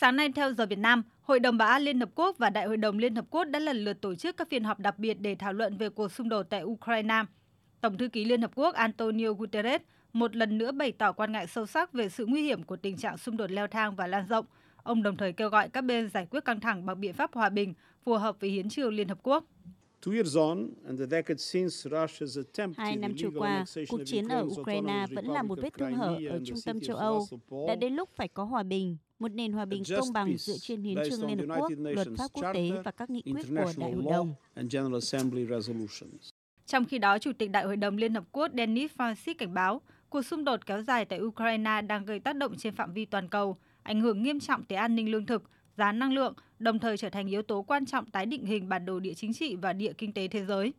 Sáng nay theo giờ Việt Nam, Hội đồng Bảo an Liên Hợp Quốc và Đại hội đồng Liên Hợp Quốc đã lần lượt tổ chức các phiên họp đặc biệt để thảo luận về cuộc xung đột tại Ukraine. Tổng thư ký Liên Hợp Quốc Antonio Guterres một lần nữa bày tỏ quan ngại sâu sắc về sự nguy hiểm của tình trạng xung đột leo thang và lan rộng. Ông đồng thời kêu gọi các bên giải quyết căng thẳng bằng biện pháp hòa bình phù hợp với hiến trương Liên Hợp Quốc. Hai năm trôi qua, cuộc chiến ở Ukraine vẫn là một vết thương hở ở trung tâm châu Âu. Đã đến lúc phải có hòa bình, một nền hòa bình công bằng dựa trên hiến trương Liên Hợp Quốc, luật pháp quốc tế và các nghị quyết của Đại hội đồng. Trong khi đó, Chủ tịch Đại hội đồng Liên Hợp Quốc Denis Francis cảnh báo, cuộc xung đột kéo dài tại Ukraine đang gây tác động trên phạm vi toàn cầu, ảnh hưởng nghiêm trọng tới an ninh lương thực, giá năng lượng, đồng thời trở thành yếu tố quan trọng tái định hình bản đồ địa chính trị và địa kinh tế thế giới.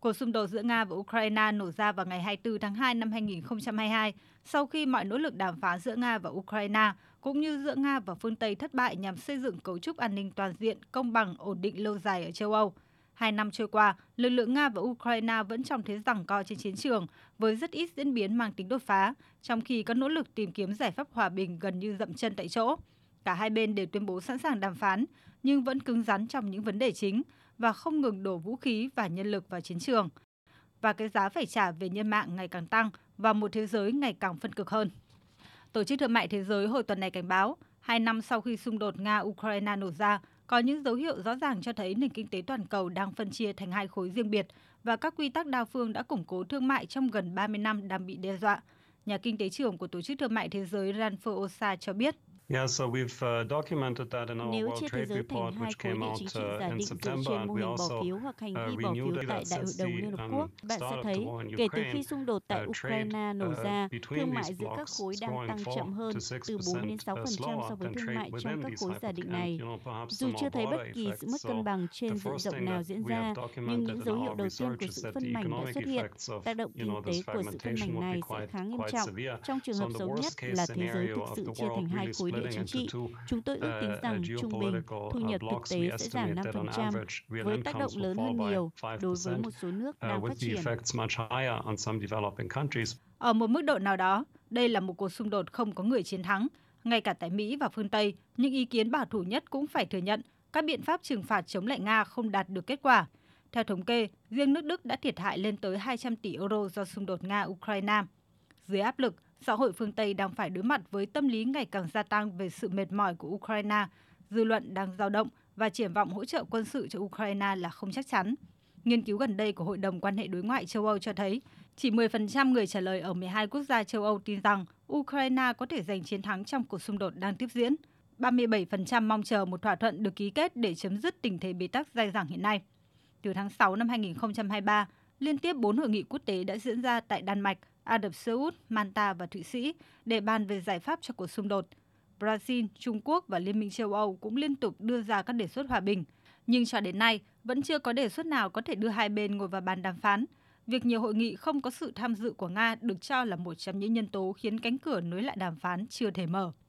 Cuộc xung đột giữa Nga và Ukraine nổ ra vào ngày 24 tháng 2 năm 2022 sau khi mọi nỗ lực đàm phán giữa Nga và Ukraine cũng như giữa Nga và phương Tây thất bại nhằm xây dựng cấu trúc an ninh toàn diện, công bằng, ổn định lâu dài ở châu Âu. Hai năm trôi qua, lực lượng Nga và Ukraine vẫn trong thế giằng co trên chiến trường, với rất ít diễn biến mang tính đột phá, trong khi các nỗ lực tìm kiếm giải pháp hòa bình gần như dậm chân tại chỗ. Cả hai bên đều tuyên bố sẵn sàng đàm phán, nhưng vẫn cứng rắn trong những vấn đề chính và không ngừng đổ vũ khí và nhân lực vào chiến trường. Và cái giá phải trả về nhân mạng ngày càng tăng và một thế giới ngày càng phân cực hơn. Tổ chức Thương mại Thế giới hồi tuần này cảnh báo, hai năm sau khi xung đột Nga-Ukraine nổ ra, có những dấu hiệu rõ ràng cho thấy nền kinh tế toàn cầu đang phân chia thành hai khối riêng biệt và các quy tắc đa phương đã củng cố thương mại trong gần 30 năm đang bị đe dọa. Nhà kinh tế trưởng của Tổ chức Thương mại Thế giới Ranfo Osa cho biết. Nếu chia thế giới thành hai khối địa chính trị giả định dựa trên mô hình bỏ phiếu hoặc hành vi bỏ phiếu tại Đại hội đồng Liên Hợp Quốc, bạn sẽ thấy kể từ khi xung đột tại Ukraine nổ ra, thương mại giữa các khối đang tăng chậm hơn từ 4 đến 6 phần trăm so với thương mại trong các khối giả định này. Dù chưa thấy bất kỳ sự mất cân bằng trên diện rộng nào diễn ra, nhưng những dấu hiệu đầu tiên của sự phân mảnh đã xuất hiện. Tác động kinh tế của sự phân mảnh này sẽ khá nghiêm trọng. Trong trường hợp xấu nhất là thế giới thực sự chia thành hai khối địa chính trị, chúng tôi ước tính rằng trung bình thu nhập thực tế sẽ giảm 5% với tác động lớn hơn nhiều đối với một số nước đang phát triển. Ở một mức độ nào đó, đây là một cuộc xung đột không có người chiến thắng. Ngay cả tại Mỹ và phương Tây, những ý kiến bảo thủ nhất cũng phải thừa nhận các biện pháp trừng phạt chống lại Nga không đạt được kết quả. Theo thống kê, riêng nước Đức đã thiệt hại lên tới 200 tỷ euro do xung đột Nga-Ukraine. Dưới áp lực, xã hội phương Tây đang phải đối mặt với tâm lý ngày càng gia tăng về sự mệt mỏi của Ukraine, dư luận đang dao động và triển vọng hỗ trợ quân sự cho Ukraine là không chắc chắn. Nghiên cứu gần đây của Hội đồng quan hệ đối ngoại châu Âu cho thấy, chỉ 10% người trả lời ở 12 quốc gia châu Âu tin rằng Ukraine có thể giành chiến thắng trong cuộc xung đột đang tiếp diễn. 37% mong chờ một thỏa thuận được ký kết để chấm dứt tình thế bế tắc dai dẳng hiện nay. Từ tháng 6 năm 2023, liên tiếp 4 hội nghị quốc tế đã diễn ra tại Đan Mạch, Ả Rập Xê Út, Manta và Thụy Sĩ để bàn về giải pháp cho cuộc xung đột. Brazil, Trung Quốc và Liên minh châu Âu cũng liên tục đưa ra các đề xuất hòa bình. Nhưng cho đến nay, vẫn chưa có đề xuất nào có thể đưa hai bên ngồi vào bàn đàm phán. Việc nhiều hội nghị không có sự tham dự của Nga được cho là một trong những nhân tố khiến cánh cửa nối lại đàm phán chưa thể mở.